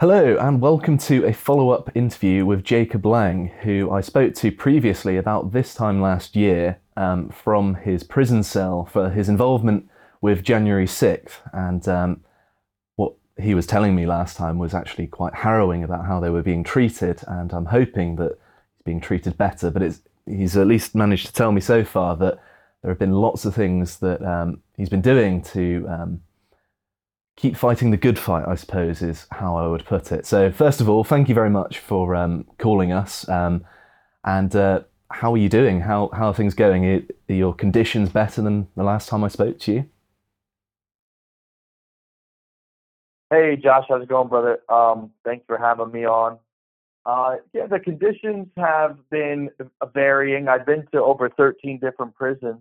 Hello, and welcome to a follow up interview with Jacob Lang, who I spoke to previously about this time last year um, from his prison cell for his involvement with January 6th. And um, what he was telling me last time was actually quite harrowing about how they were being treated. And I'm hoping that he's being treated better, but he's at least managed to tell me so far that there have been lots of things that um, he's been doing to um, keep fighting the good fight, I suppose, is how I would put it. So, first of all, thank you very much for um, calling us. Um, and uh, how are you doing? How, how are things going? Are, your conditions better than the last time I spoke to you? Hey, Josh, how's it going, brother? Um, thanks for having me on. Uh, yeah, the conditions have been varying. I've been to over 13 different prisons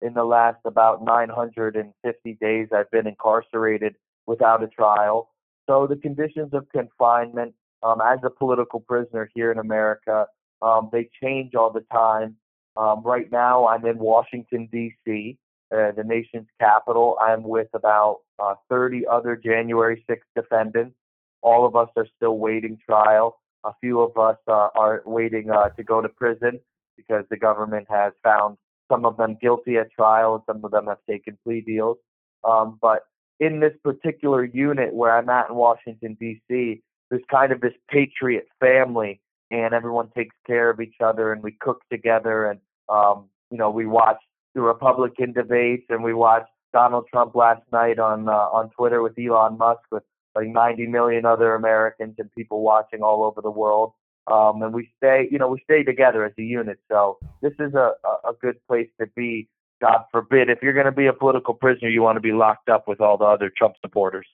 in the last about 950 days. I've been incarcerated without a trial. So the conditions of confinement um, as a political prisoner here in America, um, they change all the time. Um, right now, I'm in Washington, D.C., uh, the nation's capital. I'm with about uh, 30 other January 6th defendants. All of us are still waiting trial. A few of us uh, are waiting uh, to go to prison because the government has found some of them guilty at trial and some of them have taken plea deals. Um, but in this particular unit where I'm at in Washington, D.C., there's kind of this patriot family, and everyone takes care of each other, and we cook together, and um, you know we watch the Republican debates, and we watched Donald Trump last night on uh, on Twitter with Elon Musk with like 90 million other Americans and people watching all over the world. Um, and we stay, you know, we stay together as a unit. So this is a, a good place to be God forbid, if you're going to be a political prisoner, you want to be locked up with all the other Trump supporters.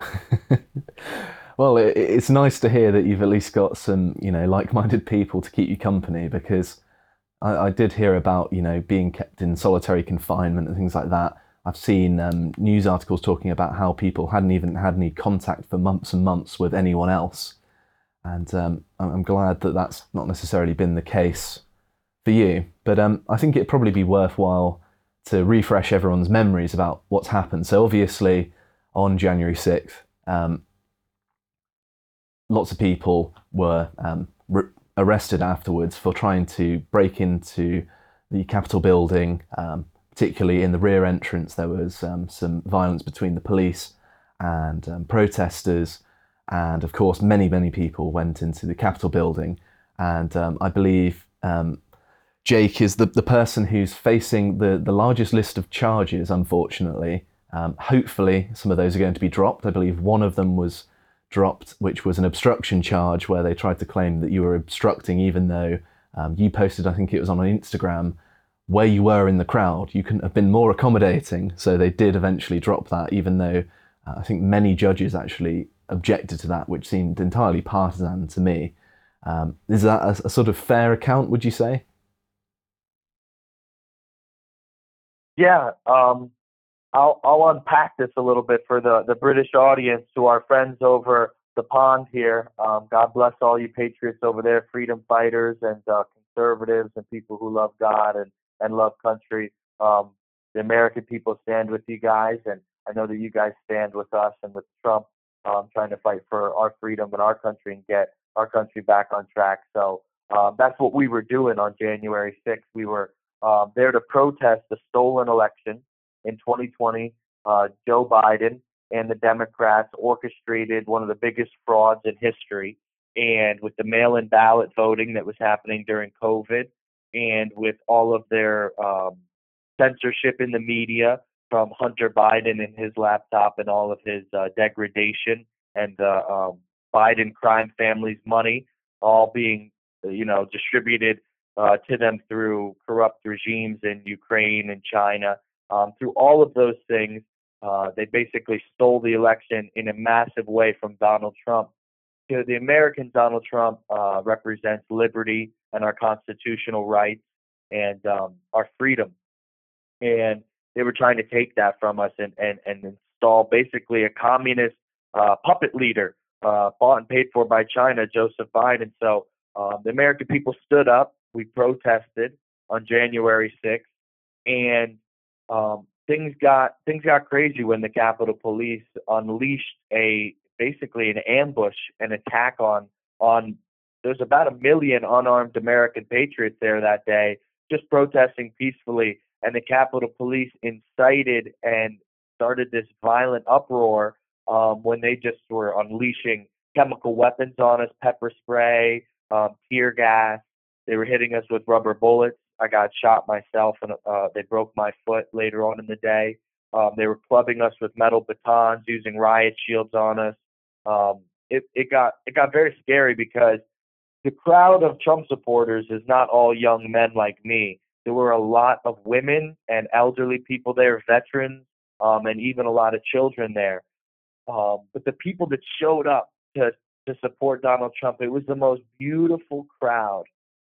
well, it's nice to hear that you've at least got some, you know, like-minded people to keep you company because I, I did hear about, you know, being kept in solitary confinement and things like that. I've seen um, news articles talking about how people hadn't even had any contact for months and months with anyone else. And um, I'm glad that that's not necessarily been the case for you. But um, I think it'd probably be worthwhile to refresh everyone's memories about what's happened. So obviously, on January sixth, um, lots of people were um, re- arrested afterwards for trying to break into the Capitol building. Um, particularly in the rear entrance, there was um, some violence between the police and um, protesters. And of course, many, many people went into the Capitol building. And I believe um, Jake is the, the person who's facing the, the largest list of charges, unfortunately. Um, hopefully, some of those are going to be dropped. I believe one of them was dropped, which was an obstruction charge where they tried to claim that you were obstructing, even though um, you posted, I think it was on Instagram, where you were in the crowd. You couldn't have been more accommodating. So they did eventually drop that, even though uh, I think many judges actually objected to that, which seemed entirely partisan to me. Um, is that a, a sort of fair account, would you say? Yeah, um, I'll I'll unpack this a little bit for the the British audience, to our friends over the pond here. Um, God bless all you patriots over there, freedom fighters and uh, conservatives and people who love God and and love country. Um, the American people stand with you guys, and I know that you guys stand with us and with Trump, um, trying to fight for our freedom and our country and get our country back on track. So um, that's what we were doing on January 6th. We were um, there to protest the stolen election in 2020. Uh, Joe Biden and the Democrats orchestrated one of the biggest frauds in history. And with the mail in ballot voting that was happening during COVID, and with all of their um, censorship in the media from Hunter Biden and his laptop and all of his uh, degradation and the um, Biden crime family's money all being, you know, distributed uh, to them through corrupt regimes in Ukraine and China. Um, through all of those things, uh, they basically stole the election in a massive way from Donald Trump. You know, the American Donald Trump uh, represents liberty and our constitutional rights and um, our freedom. And they were trying to take that from us and, and, and install basically a communist uh, puppet leader uh, bought and paid for by China, Joseph Biden. So um, the American people stood up we protested on January 6th, and um, things got things got crazy when the Capitol Police unleashed a basically an ambush, an attack on on. There's about a million unarmed American patriots there that day, just protesting peacefully, and the Capitol Police incited and started this violent uproar um, when they just were unleashing chemical weapons on us, pepper spray, um, tear gas. They were hitting us with rubber bullets. I got shot myself, and uh, they broke my foot later on in the day. Um, they were clubbing us with metal batons, using riot shields on us. Um, it, it got it got very scary because the crowd of Trump supporters is not all young men like me. There were a lot of women and elderly people there, veterans, um, and even a lot of children there. Um, but the people that showed up to to support Donald Trump, it was the most beautiful crowd,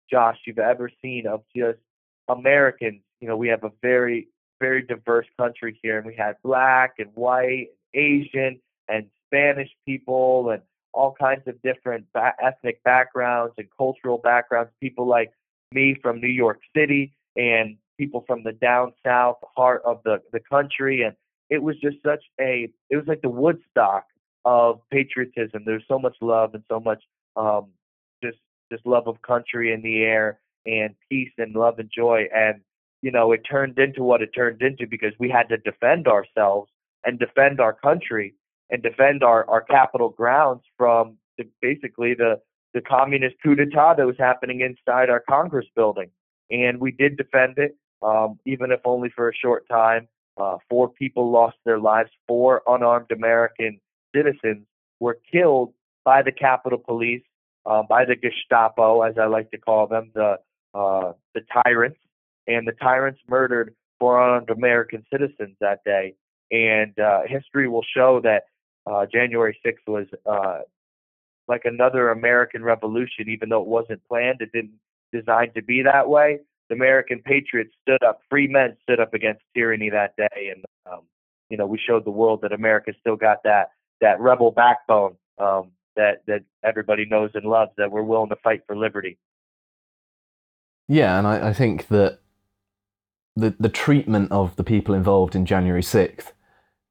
Josh, you've ever seen of just Americans. You know, we have a very very diverse country here, and we had black and white, Asian, and Spanish people, and all kinds of different ba- ethnic backgrounds and cultural backgrounds. People like me from New York City, and people from the down south heart of the the country, and it was just such a it was like the Woodstock of patriotism. There's so much love and so much um, just just love of country in the air and peace and love and joy. And you know, it turned into what it turned into because we had to defend ourselves and defend our country and defend our our capital grounds from the, basically the the communist coup d'état that was happening inside our Congress building. And we did defend it, um, even if only for a short time. Uh, four people lost their lives. Four unarmed American citizens were killed by the Capitol Police, uh, by the Gestapo, as I like to call them, the uh, the tyrants, and the tyrants murdered four unarmed American citizens that day. And uh, history will show that uh, January 6th was uh, like another American Revolution, even though it wasn't planned. It didn't designed to be that way. The American patriots stood up. Free men stood up against tyranny that day, and um, you know we showed the world that America still got that that rebel backbone um, that that everybody knows and loves. That we're willing to fight for liberty. Yeah, and I, I think that the the treatment of the people involved in January sixth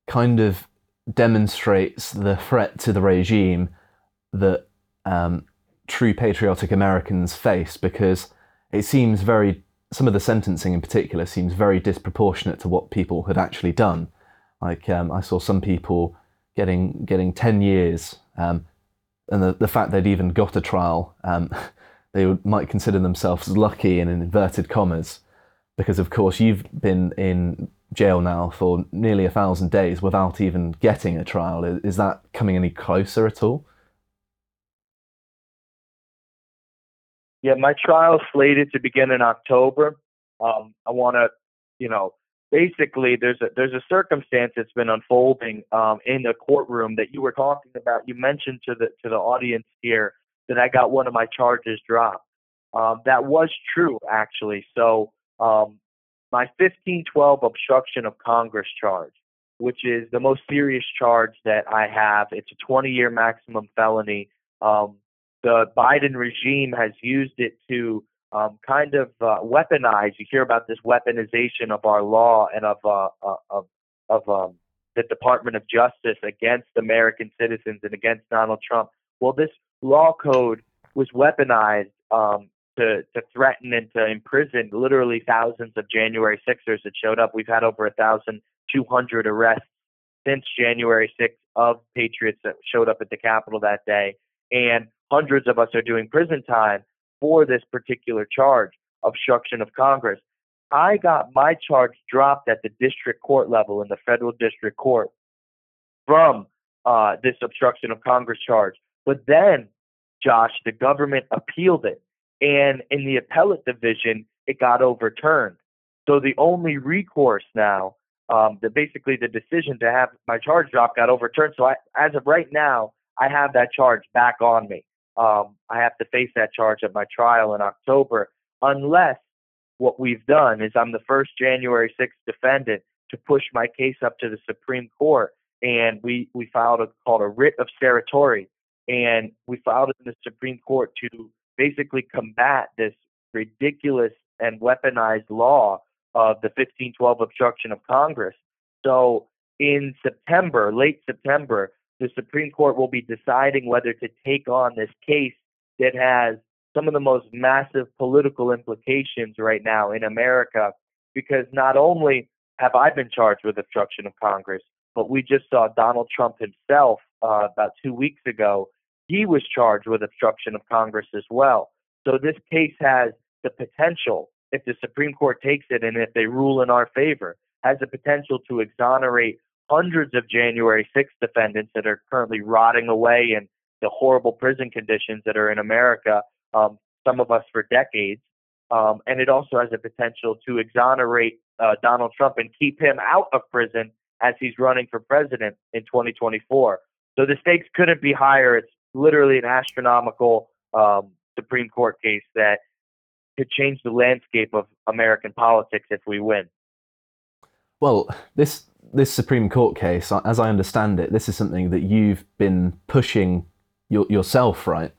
kind of demonstrates the threat to the regime that um, true patriotic Americans face because it seems very some of the sentencing in particular seems very disproportionate to what people had actually done. Like um, I saw some people getting getting ten years, um, and the the fact they'd even got a trial, um, they would, might consider themselves lucky in inverted commas, because of course you've been in jail now for nearly a thousand days without even getting a trial. Is, that coming any closer at all? Yeah, my trial is slated to begin in October. Um, I want to, you know, basically there's a there's a circumstance that's been unfolding um, in the courtroom that you were talking about. You mentioned to the to the audience here that I got one of my charges dropped. Um, that was true actually. So um, my 1512 obstruction of Congress charge, which is the most serious charge that I have, it's a 20 year maximum felony. Um, the Biden regime has used it to um, kind of uh, weaponize. You hear about this weaponization of our law and of uh, uh, of of um, the Department of Justice against American citizens and against Donald Trump. Well, this law code was weaponized um, to to threaten and to imprison literally thousands of January Sixers that showed up. We've had over a thousand two hundred arrests since January 6th of patriots that showed up at the Capitol that day. And hundreds of us are doing prison time for this particular charge, obstruction of Congress. I got my charge dropped at the district court level in the federal district court from uh, this obstruction of Congress charge. But then, Josh, the government appealed it. And in the appellate division, it got overturned. So the only recourse now, um, the basically the decision to have my charge dropped got overturned. So I, as of right now, I have that charge back on me um, I have to face that charge at my trial in October, unless what we've done is I'm the first January 6th defendant to push my case up to the Supreme Court, and we we filed a called a writ of certiorari, and we filed it in the Supreme Court to basically combat this ridiculous and weaponized law of the 1512 obstruction of Congress. So in September, late September, the Supreme Court will be deciding whether to take on this case that has some of the most massive political implications right now in America. Because not only have I been charged with obstruction of Congress, but we just saw Donald Trump himself uh, about two weeks ago. He was charged with obstruction of Congress as well. So this case has the potential, if the Supreme Court takes it and if they rule in our favor, has the potential to exonerate hundreds of January 6th defendants that are currently rotting away in the horrible prison conditions that are in America, um, some of us for decades. Um, and it also has the potential to exonerate uh, Donald Trump and keep him out of prison as he's running for president in 2024. So the stakes couldn't be higher. It's literally an astronomical um, Supreme Court case that could change the landscape of American politics if we win. Well, this this Supreme Court case, as I understand it, this is something that you've been pushing your, yourself, right?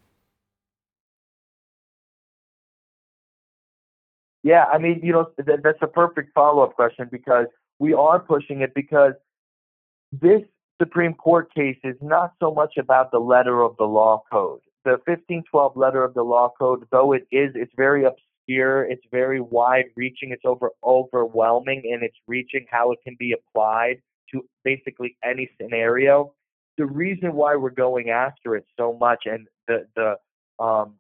Yeah, I mean, you know, that's a perfect follow up question because we are pushing it because this Supreme Court case is not so much about the letter of the law code. The 1512 letter of the law code, though it is, it's very obscure, it's very wide reaching, it's over overwhelming in its reaching how it can be applied to basically any scenario. The reason why we're going after it so much and the the um,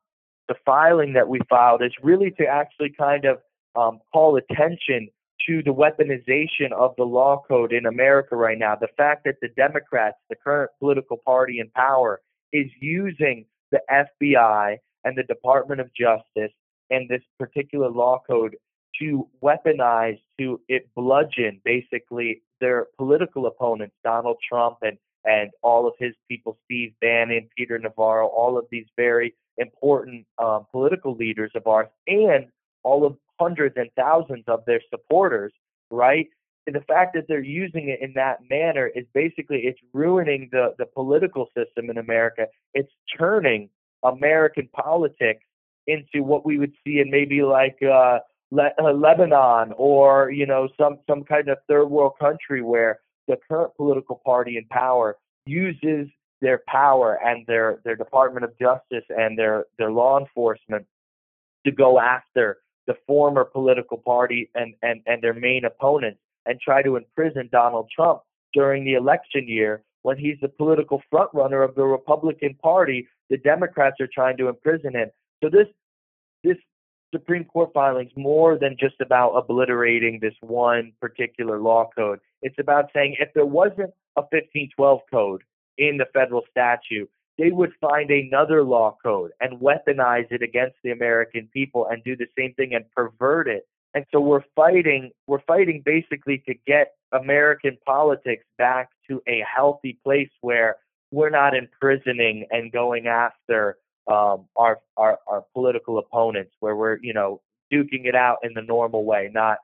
the filing that we filed is really to actually kind of um, call attention to the weaponization of the law code in America right now. The fact that the Democrats, the current political party in power, is using the FBI and the Department of Justice and this particular law code to weaponize, to it bludgeon basically their political opponents, Donald Trump and and all of his people, Steve Bannon, Peter Navarro, all of these very important um, political leaders of ours, and all of hundreds and thousands of their supporters, right? And the fact that they're using it in that manner is basically it's ruining the the political system in America. It's turning American politics into what we would see in maybe like uh, Le- uh, Lebanon or you know some some kind of third world country where the current political party in power uses their power and their their Department of Justice and their their law enforcement to go after the former political party and, and, and their main opponents and try to imprison Donald Trump during the election year when he's the political frontrunner of the Republican Party. The Democrats are trying to imprison him. So this this Supreme Court filing is more than just about obliterating this one particular law code. It's about saying if there wasn't a 1512 code in the federal statute, they would find another law code and weaponize it against the American people and do the same thing and pervert it. And so we're fighting we're fighting basically to get American politics back to a healthy place where we're not imprisoning and going after um, our, our our political opponents, where we're you know duking it out in the normal way, not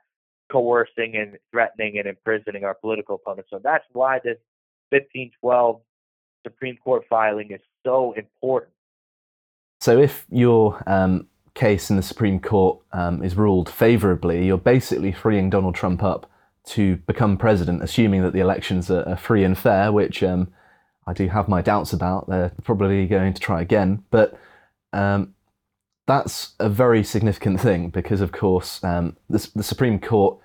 coercing and threatening and imprisoning our political opponents. So that's why this 1512 Supreme Court filing is so important. So if your um, case in the Supreme Court um, is ruled favourably, you're basically freeing Donald Trump up to become president, assuming that the elections are, are free and fair, which um, I do have my doubts about. They're probably going to try again, but um, that's a very significant thing because, of course, um, the, the Supreme Court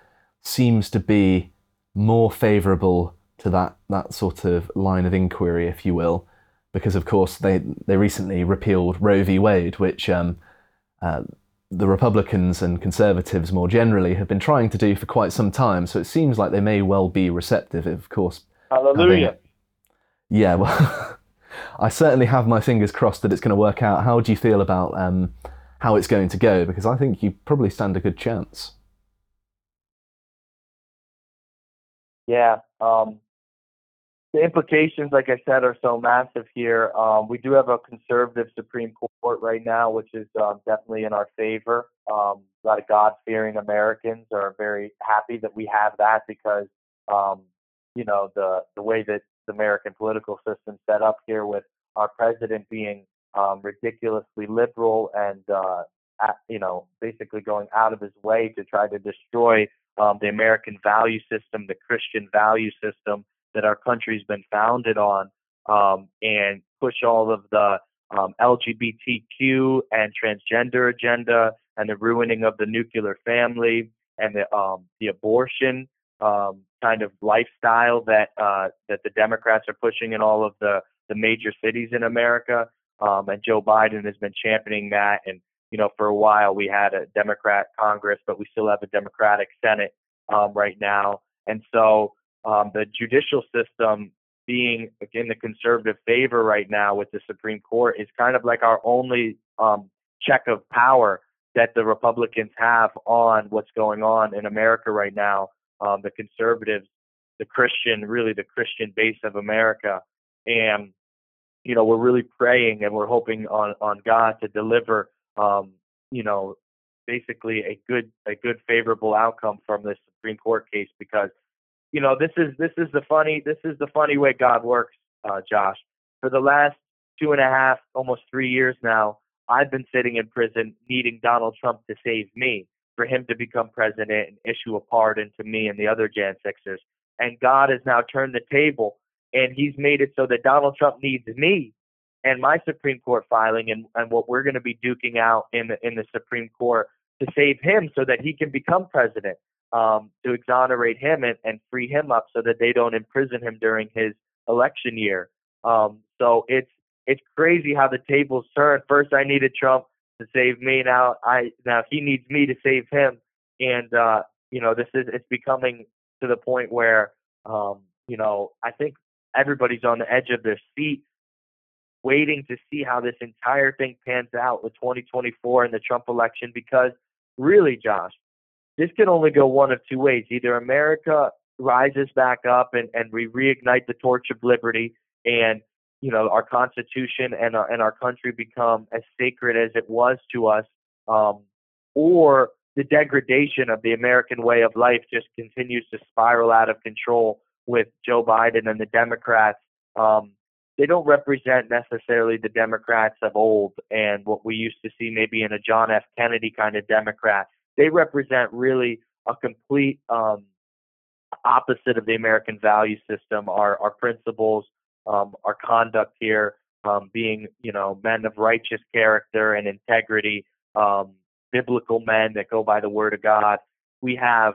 seems to be more favourable to that that sort of line of inquiry, if you will, because of course they they recently repealed Roe v. Wade, which um, uh, the Republicans and conservatives more generally have been trying to do for quite some time. So it seems like they may well be receptive, of course. Hallelujah. Yeah, well, I certainly have my fingers crossed that it's going to work out. How do you feel about um, how it's going to go? Because I think you probably stand a good chance. Yeah, um, the implications, like I said, are so massive here. Um, we do have a conservative Supreme Court right now, which is um, definitely in our favor. Um, a lot of God-fearing Americans are very happy that we have that because, um, you know, the the way that American political system set up here, with our president being um, ridiculously liberal and, uh, at, you know, basically going out of his way to try to destroy um, the American value system, the Christian value system that our country's been founded on. um, and push all of the um, LGBTQ and transgender agenda and the ruining of the nuclear family and the um, the abortion um, kind of lifestyle that uh, that the Democrats are pushing in all of the the major cities in America. Um, and Joe Biden has been championing that. And you know, for a while we had a Democrat Congress, but we still have a Democratic Senate um, right now. And so um, the judicial system being in the conservative favor right now with the Supreme Court is kind of like our only um, check of power that the Republicans have on what's going on in America right now. Um, the conservatives, the Christian, really the Christian base of America, and you know we're really praying and we're hoping on on God to deliver, um, you know, basically a good a good favorable outcome from this Supreme Court case because you know, this is this is the funny this is the funny way God works, uh, Josh. For the last two and a half, almost three years now, I've been sitting in prison needing Donald Trump to save me, for him to become president and issue a pardon to me and the other Jan Sixers. And God has now turned the table and he's made it so that Donald Trump needs me and my Supreme Court filing and, and what we're going to be duking out in the in the Supreme Court to save him so that he can become president um, to exonerate him and, and free him up so that they don't imprison him during his election year. Um, so it's it's crazy how the tables turn. First, I needed Trump to save me. Now I now he needs me to save him. And uh, you know, this is it's becoming to the point where um, you know I think everybody's on the edge of their seat, waiting to see how this entire thing pans out with 2024 and the Trump election. Because really, Josh, this can only go one of two ways. Either America rises back up and, and we reignite the torch of liberty and you know our constitution and our, and our country become as sacred as it was to us um, or the degradation of the American way of life just continues to spiral out of control with Joe Biden and the Democrats. Um, they don't represent necessarily the Democrats of old and what we used to see maybe in a John F. Kennedy kind of Democrat they represent really a complete um, opposite of the American value system. Our our principles, um, our conduct here, um, being you know men of righteous character and integrity, um, biblical men that go by the word of God. We have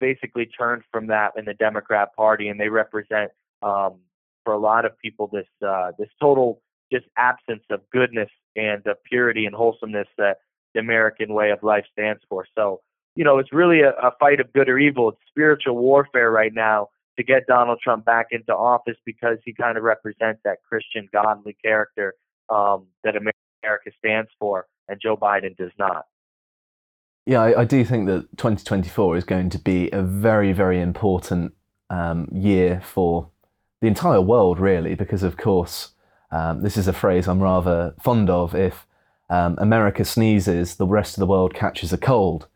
basically turned from that in the Democrat Party, and they represent um, for a lot of people this uh, this total just absence of goodness and uh, purity and wholesomeness that the American way of life stands for. So, you know, it's really a, a fight of good or evil. It's spiritual warfare right now to get Donald Trump back into office because he kind of represents that Christian, godly character um, that America stands for, and Joe Biden does not. Yeah, I, I, do think that 2024 is going to be a very, very important um, year for the entire world, really, because of course, um, this is a phrase I'm rather fond of. If um, America sneezes, the rest of the world catches a cold.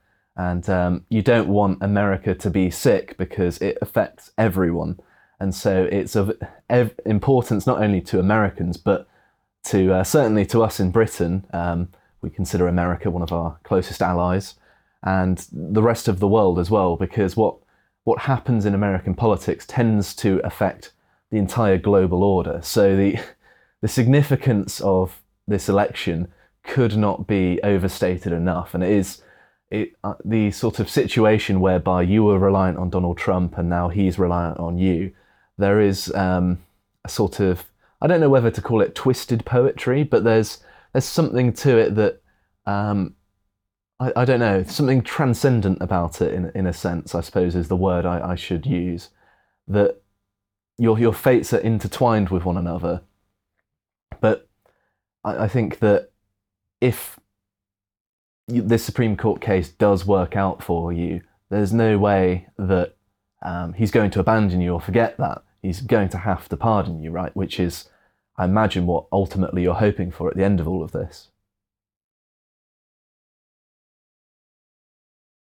And um, you don't want America to be sick because it affects everyone. And so it's of ev- importance not only to Americans, but to uh, certainly to us in Britain. Um, we consider America one of our closest allies, and the rest of the world as well, because what what happens in American politics tends to affect the entire global order. So the the significance of this election could not be overstated enough. And it is it, uh, the sort of situation whereby you were reliant on Donald Trump and now he's reliant on you. There is um, a sort of I don't know whether to call it twisted poetry, but there's there's something to it that um, I, I, don't know something transcendent about it in in a sense. I suppose is the word I, I should use. That your your fates are intertwined with one another, but I, I think that if this Supreme Court case does work out for you, there's no way that um, he's going to abandon you or forget that. He's going to have to pardon you, right? Which is, I imagine, what ultimately you're hoping for at the end of all of this.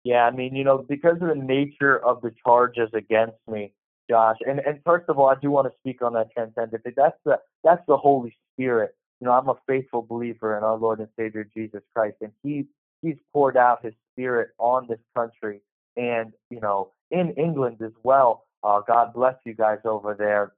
Yeah, I mean, you know, because of the nature of the charges against me, Josh, and, and first of all, I do want to speak on that transcendent. That's the that's the Holy Spirit you know, I'm a faithful believer in our Lord and Savior Jesus Christ, and He He's poured out His Spirit on this country, and you know, in England as well. Uh, God bless you guys over there.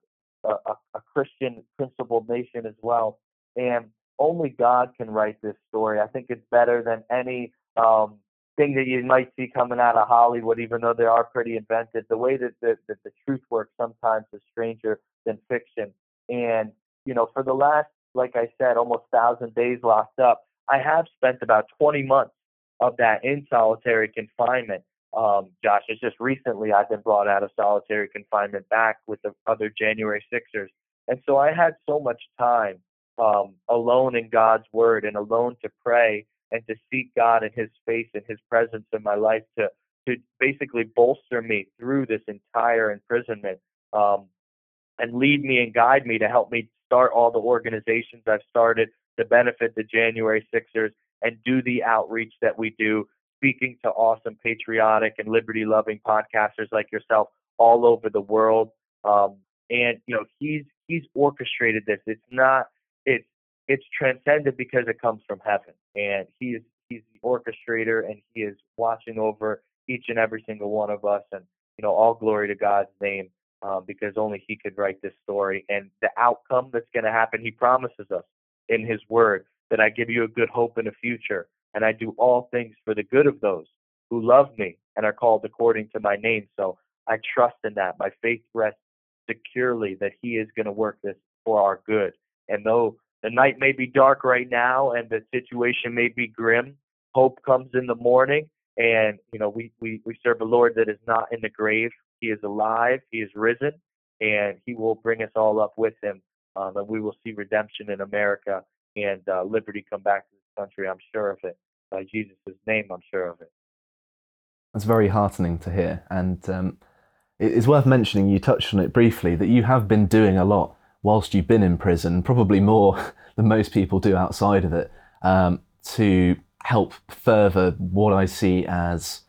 a, a Christian principled nation as well. And only God can write this story. I think it's better than any um, thing that you might see coming out of Hollywood, even though they are pretty invented. The way that the, that the truth works sometimes is stranger than fiction. And, you know, for the last, like I said, almost thousand days locked up, I have spent about 20 months of that in solitary confinement. Um, Josh, it's just recently I've been brought out of solitary confinement back with the other January Sixers. And so I had so much time um, alone in God's word and alone to pray and to seek God and His face and His presence in my life to to basically bolster me through this entire imprisonment um, and lead me and guide me to help me start all the organizations I've started to benefit the January Sixers and do the outreach that we do, speaking to awesome patriotic and liberty loving podcasters like yourself all over the world. Um, and you know he's he's orchestrated this. It's not it's it's transcended because it comes from heaven, and he is he's the orchestrator, and he is watching over each and every single one of us, and you know all glory to God's name, um, because only He could write this story, and the outcome that's going to happen, He promises us in His Word that I give you a good hope in the future, and I do all things for the good of those who love me and are called according to my name. So I trust in that. My faith rests securely that He is going to work this for our good. And though the night may be dark right now and the situation may be grim, hope comes in the morning. And, you know, we, we, we serve a Lord that is not in the grave. He is alive. He is risen. And he will bring us all up with him. Um, and we will see redemption in America and uh, liberty come back to this country. I'm sure of it. By Jesus' name, I'm sure of it. That's very heartening to hear. And um, it's worth mentioning, you touched on it briefly, that you have been doing a lot whilst you've been in prison, probably more than most people do outside of it, um, to help further what I see as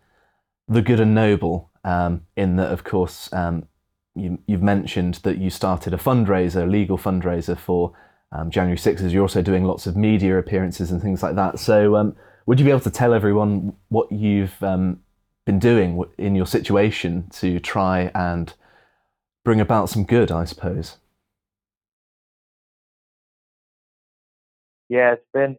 the good and noble. Um, in that, of course, um, you, have mentioned that you started a fundraiser, a legal fundraiser for um, January 6th. You're also doing lots of media appearances and things like that. So, um, would you be able to tell everyone what you've um, been doing in your situation to try and bring about some good, I suppose? yeah, it's been,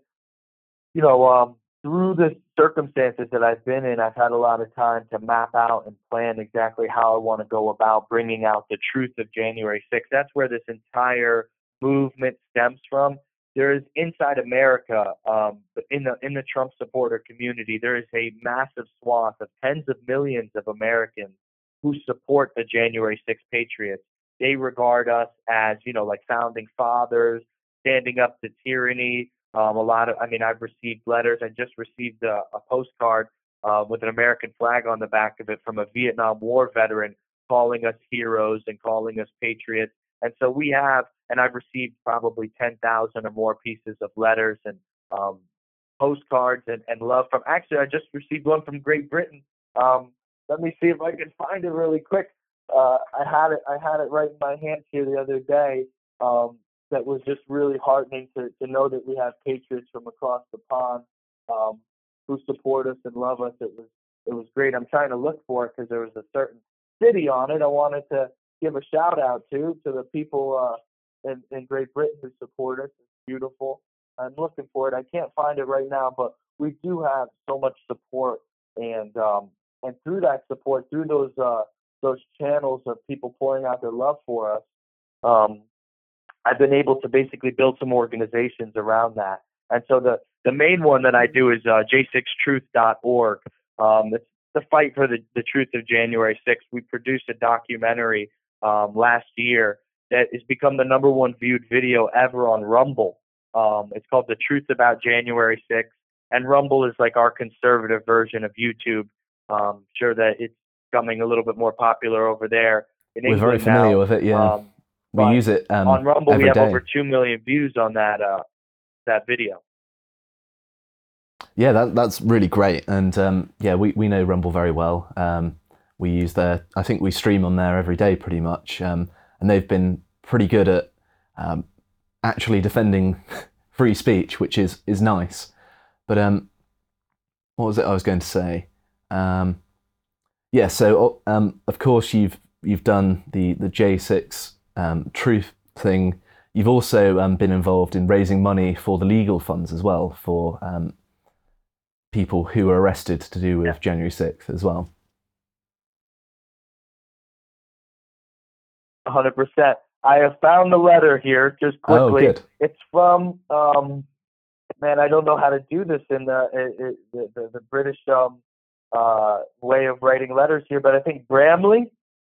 you know, um, through the circumstances that I've been in, I've had a lot of time to map out and plan exactly how I want to go about bringing out the truth of January 6th. That's where this entire movement stems from. There is inside America, um, in the in the Trump supporter community, there is a massive swath of tens of millions of Americans who support the January 6th Patriots. They regard us as, you know, like founding fathers, standing up to tyranny. Um, a lot of, I mean, I've received letters. I just received a, a postcard uh, with an American flag on the back of it from a Vietnam War veteran calling us heroes and calling us patriots. And so we have, and I've received probably 10,000 or more pieces of letters and um, postcards and, and love from. Actually, I just received one from Great Britain. Um, let me see if I can find it really quick. Uh, I had it. I had it right in my hands here the other day. Um, that was just really heartening to, to know that we have patriots from across the pond um, who support us and love us. It was it was great. I'm trying to look for it because there was a certain city on it. I wanted to give a shout out to to the people uh, in, in Great Britain who support us. It's beautiful. I'm looking for it. I can't find it right now, but we do have so much support, and um, and through that support, through those uh, those channels of people pouring out their love for us, um, I've been able to basically build some organizations around that. And so the, the main one that I do is uh, j6truth.org. Um, it's the fight for the, the truth of January 6th. We produced a documentary um, last year that has become the number one viewed video ever on Rumble. Um, it's called The Truth About January 6th. And Rumble is like our conservative version of YouTube. Um, sure that it's becoming a little bit more popular over there. In We're very familiar now. with it, yeah. Um, we but use it um, on Rumble. we have day. over two million views on that uh, that video. Yeah, that, that's really great, and um, yeah, we, we know Rumble very well. Um, we use their, I think we stream on there every day pretty much, um, and they've been pretty good at um, actually defending free speech, which is is nice. But um, what was it I was going to say? yeah, so of course you've you've done the the J6 um, truth thing, you've also um, been involved in raising money for the legal funds as well for um, people who were arrested to do with Yeah. January 6th as well. 100%. I have found the letter here just Oh, quickly. good. It's from, um, man, I don't know how to do this in the i i the, the, the British um, uh, way of writing letters here, but I think Bramley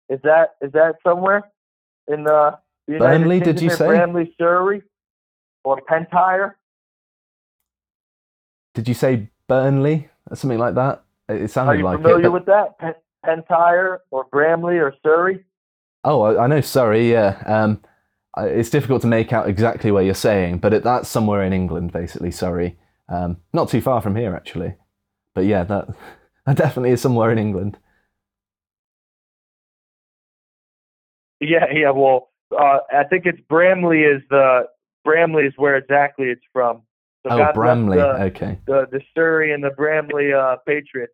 is that is that somewhere in the, the United Burnley, Kingdom did you say? Bramley, Surrey, or Pentire? Did you say Burnley or something like that? It it Are you like familiar it. but- with that? Pen- Pentire or Bramley or Surrey? Oh, I, I know. Sorry, yeah. Um, I- it's difficult to make out exactly where you're saying, but it, that's somewhere in England, basically. Sorry, um, not too far from here, actually. But yeah, that that definitely is somewhere in England. Yeah, yeah. Well, uh, I think it's Bramley is the Bramley is where exactly it's from. So oh, God Bramley. The, Okay. the the Surrey and the Bramley uh, Patriots.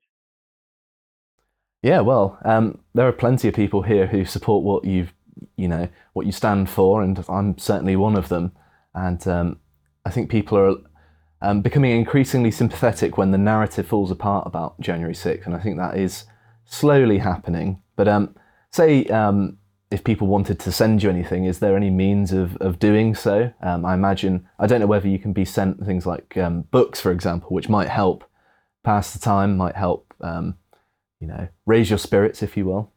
Yeah. Well, um, there are plenty of people here who support what you've, you know, what you stand for, and I'm certainly one of them. And um, I think people are um, becoming increasingly sympathetic when the narrative falls apart about January 6th, and I think that is slowly happening. But um, say um, if people wanted to send you anything, is there any means of, of doing so? Um, I imagine, I don't know whether you can be sent things like um, books, for example, which might help pass the time, might help, um, you know, raise your spirits, if you will.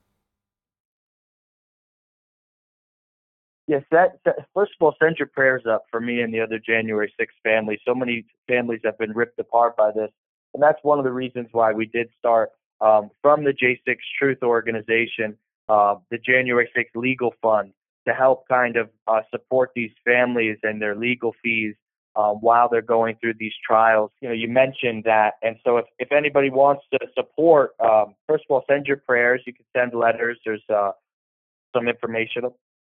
Yes, that, that first of all, send your prayers up for me and the other January 6th families. So many families have been ripped apart by this, and that's one of the reasons why we did start um, from the J6 Truth Organization, uh, the January 6th Legal Fund, to help kind of uh, support these families and their legal fees um, while they're going through these trials. You know, you mentioned that, and so if, if anybody wants to support, um, first of all, send your prayers. You can send letters. There's uh, some information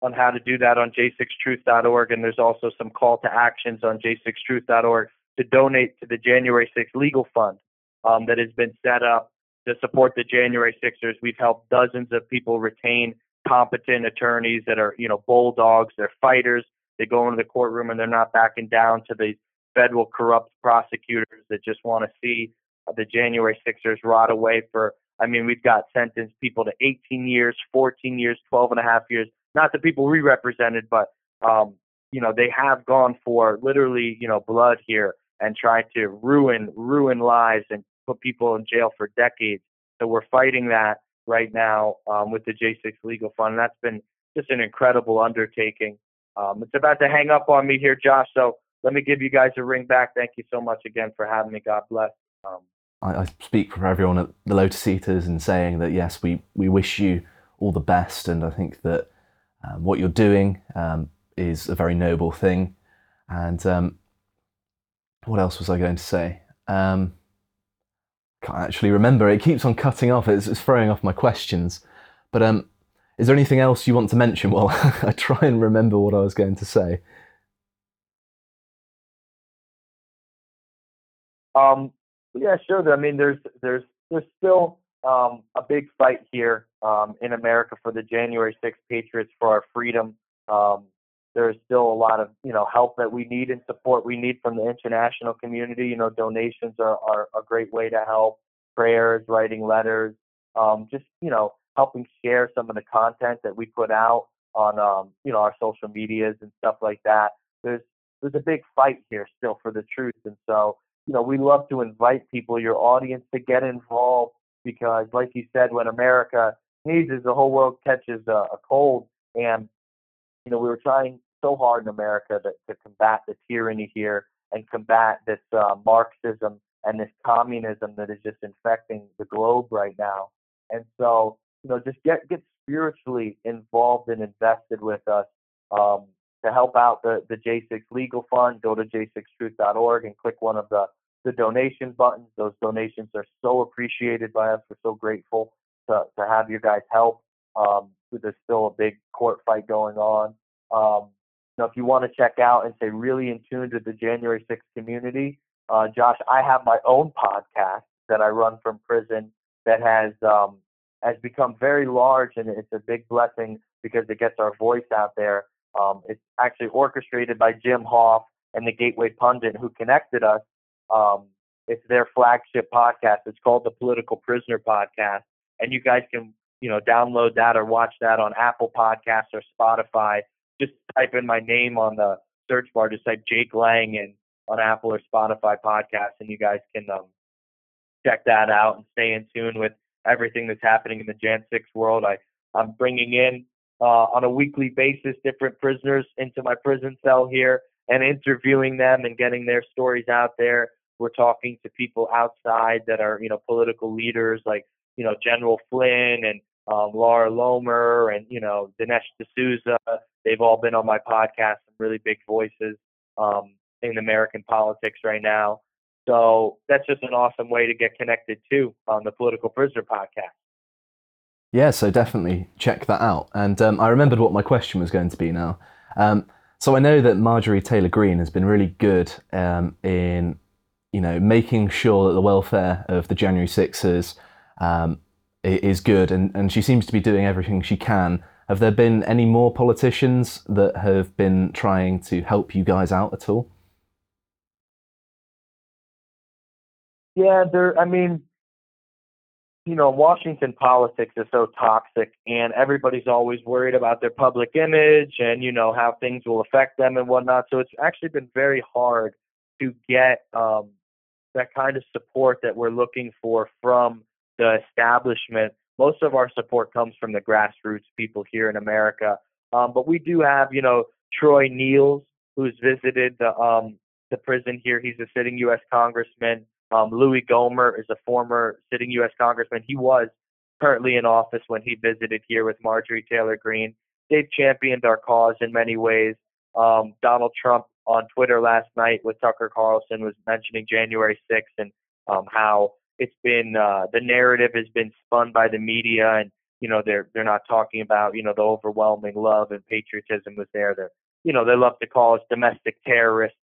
on how to do that on j6truth.org, and there's also some call to actions on j6truth.org to donate to the January 6th Legal Fund um, that has been set up to support the January 6ers. We've helped dozens of people retain competent attorneys that are, you know, bulldogs. They're fighters. They go into the courtroom and they're not backing down to the federal corrupt prosecutors that just want to see the January 6ers rot away for. I mean, we've got sentenced people to 18 years, 14 years, 12 and a half years. Not the people we represented, but um, you know, they have gone for literally, you know, blood here and tried to ruin ruin lives and put people in jail for decades. So we're fighting that right now um, with the J6 Legal Fund. That's been just an incredible undertaking. Um, it's about to hang up on me here, Josh. So let me give you guys a ring back. Thank you so much again for having me. God bless. Um, I, I speak for everyone at the Lotus Eaters in saying that yes, we, we wish you all the best, and I think that um, what you're doing um, is a very noble thing. And um, what else was I going to say? Can't actually remember. It keeps on cutting off. It's, it's throwing off my questions. But um, is there anything else you want to mention while I try and remember what I was going to say? Um, yeah, sure. I mean, there's there's there's still um, a big fight here um, in America for the January 6th Patriots for our freedom. Um, there's still a lot of you know help that we need and support we need from the international community. You know, donations are, are a great way to help. Prayers, writing letters, um, just you know helping share some of the content that we put out on um, you know our social medias and stuff like that. There's there's a big fight here still for the truth, and so you know we love to invite people, your audience, to get involved because, like you said, when America needs is the whole world catches a, a cold, and you know we were trying so hard in America to, to combat the tyranny here and combat this uh, Marxism and this communism that is just infecting the globe right now. And so, you know, just get get spiritually involved and invested with us um, to help out the the J6 Legal Fund. Go to j6truth.org and click one of the the donation buttons. Those donations are so appreciated by us. We're so grateful to to have your guys help. Um, there's still a big court fight going on. Um, know, if you want to check out and stay really in tune with the January 6th community, uh, Josh, I have my own podcast that I run from prison that has um, has become very large, and it's a big blessing because it gets our voice out there. Um, it's actually orchestrated by Jim Hoft and the Gateway Pundit, who connected us. Um, it's their flagship podcast. It's called the Political Prisoner Podcast, and you guys can you know download that or watch that on Apple Podcasts or Spotify. Just type in my name on the search bar. Just type Jake Lang and on Apple or Spotify podcast, and you guys can um, check that out and stay in tune with everything that's happening in the Jan 6 world. I, I'm bringing in uh, on a weekly basis different prisoners into my prison cell here and interviewing them and getting their stories out there. We're talking to people outside that are, you know, political leaders like, you know, General Flynn and um, Laura Loomer and, you know, Dinesh D'Souza. They've all been on my podcast, some really big voices um, in American politics right now. So that's just an awesome way to get connected too on the Political Prisoner podcast. Yeah, so definitely check that out. And um, I remembered what my question was going to be now. Um, so I know that Marjorie Taylor Greene has been really good um, in, you know, making sure that the welfare of the January Sixers um, is good, and, and she seems to be doing everything she can. Have there been any more politicians that have been trying to help you guys out at all? Yeah, there. I mean, you know, Washington politics is so toxic, and everybody's always worried about their public image and you know how things will affect them and whatnot. So it's actually been very hard to get um, that kind of support that we're looking for from the establishment. Most of our support comes from the grassroots people here in America, um, but we do have, you know, Troy Nehls, who's visited the um, the prison here. He's a sitting U.S. congressman. Um, Louis Gohmert is a former sitting U.S. congressman. He was currently in office when he visited here with Marjorie Taylor Greene. They've championed our cause in many ways. Um, Donald Trump on Twitter last night with Tucker Carlson was mentioning January 6th and um, how it's been uh, the narrative has been spun by the media and you know they're they're not talking about you know the overwhelming love and patriotism was there. They're you know they love to call us domestic terrorists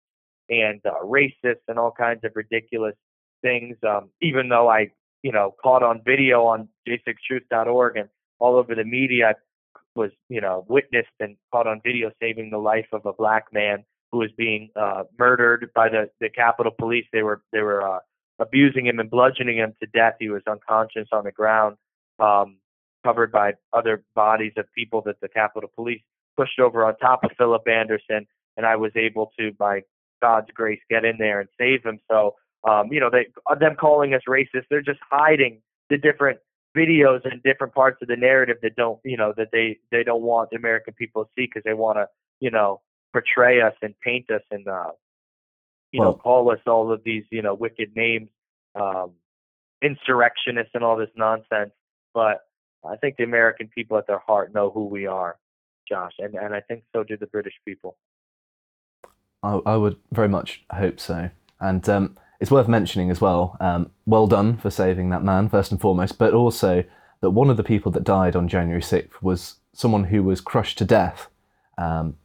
and uh, racists and all kinds of ridiculous things. Um, even though I, you know, caught on video on j6truth.org and all over the media, I was, you know, witnessed and caught on video saving the life of a black man who was being uh, murdered by the the Capitol Police. They were they were uh, abusing him and bludgeoning him to death. He was unconscious on the ground, um, covered by other bodies of people that the Capitol Police pushed over on top of Philip Anderson. And I was able to, by God's grace, get in there and save him. So um, you know, they them calling us racist, they're just hiding the different videos and different parts of the narrative that don't, you know, that they they don't want the American people to see because they want to, you know, portray us and paint us and, uh, you well, know, call us all of these, you know, wicked names, um, insurrectionists and all this nonsense. But I think the American people at their heart know who we are, Josh, and and I think so do the British people. I, I would very much hope so, and. Um, it's worth mentioning as well, um, well done for saving that man, first and foremost, but also that one of the people that died on January 6th was someone who was crushed to death. Um,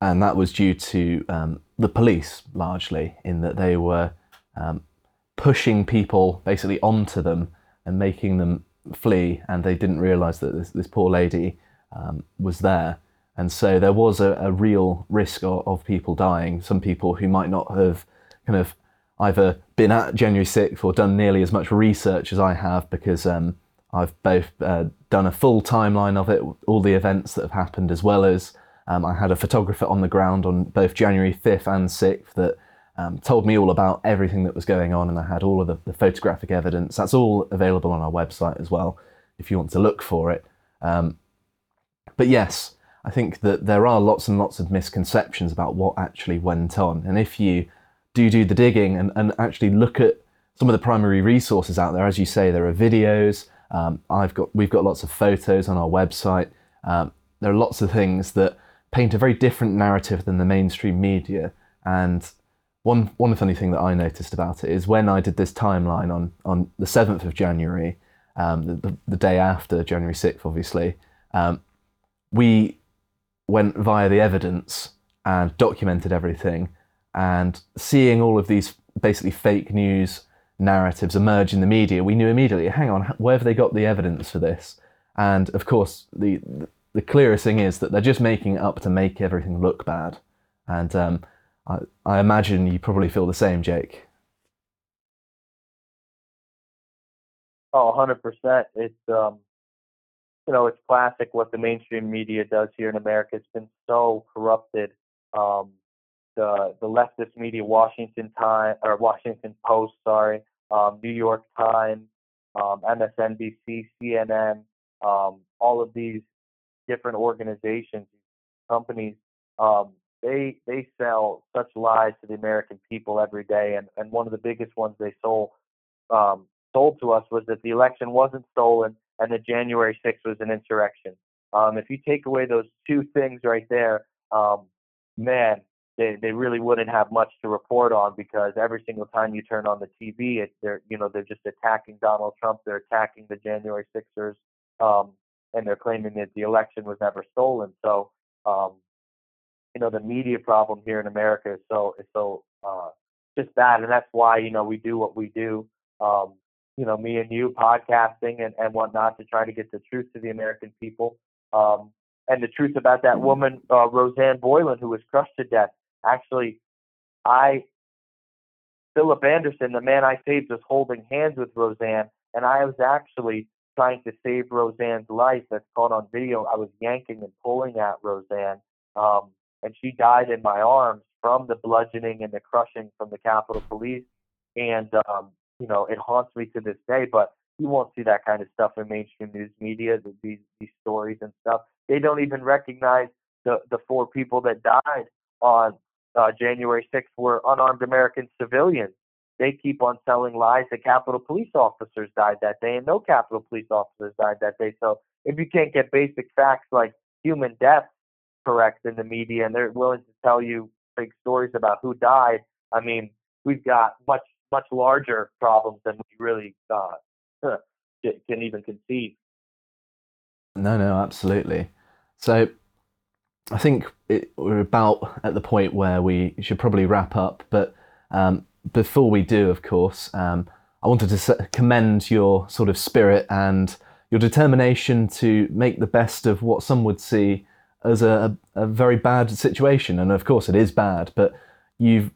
and that was due to um, the police largely, in that they were um, pushing people basically onto them and making them flee, and they didn't realise that this, this, poor lady um, was there. And so there was a, a real risk of, of people dying, some people who might not have kind of either been at January 6th or done nearly as much research as I have because um, I've both uh, done a full timeline of it, all the events that have happened, as well as um, I had a photographer on the ground on both January 5th and 6th that um, told me all about everything that was going on, and I had all of the, the, photographic evidence. That's all available on our website as well if you want to look for it. Um, but yes, I think that there are lots and lots of misconceptions about what actually went on, and if you do do the digging and, and actually look at some of the primary resources out there. As you say, there are videos. Um, I've got we've got lots of photos on our website. Um, there are lots of things that paint a very different narrative than the mainstream media. And one one funny thing that I noticed about it is when I did this timeline on on the seventh of January, um, the, the, the, day after January sixth, obviously, um, we went via the evidence and documented everything and seeing all of these basically fake news narratives emerge in the media, we knew immediately, hang on, where have they got the evidence for this? And of course, the the clearest thing is that they're just making it up to make everything look bad. And um, I, I imagine you probably feel the same, Jake. Oh, 100%. It's, um, you know, it's classic what the mainstream media does here in America. It's been so corrupted. Um, the the leftist media, Washington Time or Washington Post, sorry, um, New York Times, um, MSNBC, CNN, um, all of these different organizations, companies, um, they they sell such lies to the American people every day, and and one of the biggest ones they sold um, sold to us was that the election wasn't stolen and that January 6th was an insurrection. Um, if you take away those two things right there, um, man, they they really wouldn't have much to report on because every single time you turn on the TV, it, they're you know they're just attacking Donald Trump, they're attacking the January Sixers, um, and they're claiming that the election was never stolen. So, um, you know, the media problem here in America is so is so uh, just bad, and that's why you know we do what we do. Um, you know, me and you podcasting and, and whatnot to try to get the truth to the American people. Um, and the truth about that woman, uh, Rosanne Boyland, who was crushed to death. Actually, I, Philip Anderson, the man I saved, was holding hands with Rosanne, and I was actually trying to save Rosanne's life. That's caught on video. I was yanking and pulling at Rosanne, um, and she died in my arms from the bludgeoning and the crushing from the Capitol Police. And um, you know, it haunts me to this day. But you won't see that kind of stuff in mainstream news media. These these stories and stuff. They don't even recognize the the four people that died on uh, January 6th were unarmed American civilians. They keep on telling lies that Capitol Police officers died that day, and no Capitol Police officers died that day. So if you can't get basic facts like human death correct in the media, and they're willing to tell you big stories about who died, I mean, we've got much much larger problems than we really uh, can even conceive. No, no, absolutely. So I think it, we're about at the point where we should probably wrap up. But um, before we do, of course, um, I wanted to commend your sort of spirit and your determination to make the best of what some would see as a, a, very bad situation. And of course, it is bad, but you've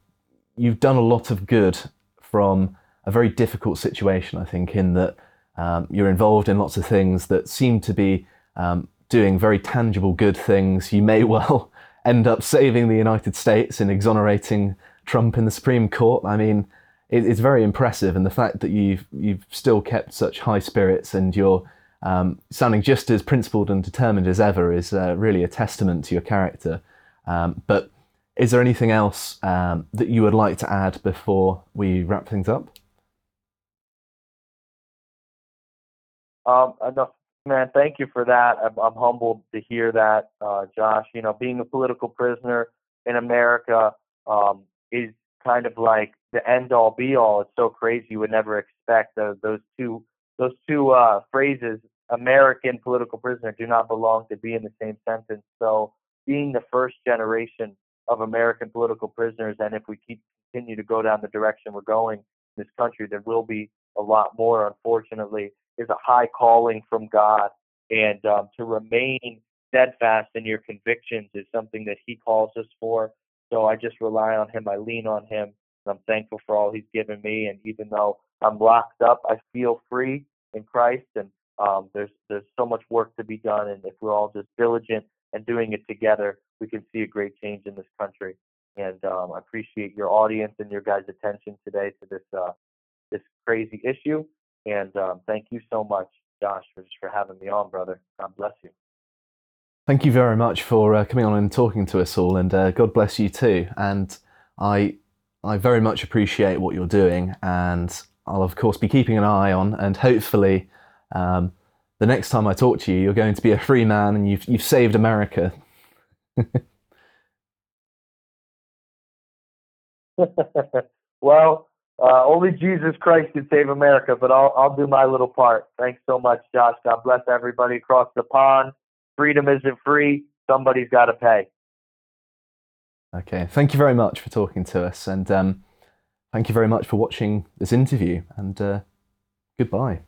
you've done a lot of good from a very difficult situation, I think, in that um, you're involved in lots of things that seem to be um, doing very tangible good things. You may well end up saving the United States and exonerating Trump in the Supreme Court. I mean, it, it's very impressive, and the fact that you've you've still kept such high spirits and you're um, sounding just as principled and determined as ever is uh, really a testament to your character. Um, but is there anything else um, that you would like to add before we wrap things up? Um, man. Thank you for that. I'm, I'm humbled to hear that, uh, Josh. You know, being a political prisoner in America um, is kind of like the end all be all. It's so crazy. You would never expect those, those two those two uh, phrases, American political prisoner, do not belong to be in the same sentence. So, being the first generation of American political prisoners. And if we keep continue to go down the direction we're going in this country, there will be a lot more. Unfortunately, is a high calling from God, and um, to remain steadfast in your convictions is something that He calls us for. So I just rely on Him. I lean on Him. I'm thankful for all He's given me. And even though I'm locked up, I feel free in Christ. And um, there's there's so much work to be done. And if we're all just diligent and doing it together, we can see a great change in this country. And um, I appreciate your audience and your guys' attention today to this uh, this crazy issue. And um, thank you so much, Josh, for for having me on, brother. God bless you. Thank you very much for uh, coming on and talking to us all, and uh, God bless you too. And I I very much appreciate what you're doing, and I'll of course be keeping an eye on, and hopefully. Um, the next time I talk to you, you're going to be a free man and you've, you've saved America. well, uh, only Jesus Christ can save America, but I'll I'll do my little part. Thanks so much, Josh. God bless everybody across the pond. Freedom isn't free. Somebody's got to pay. Okay, thank you very much for talking to us. And um, thank you very much for watching this interview and uh, goodbye.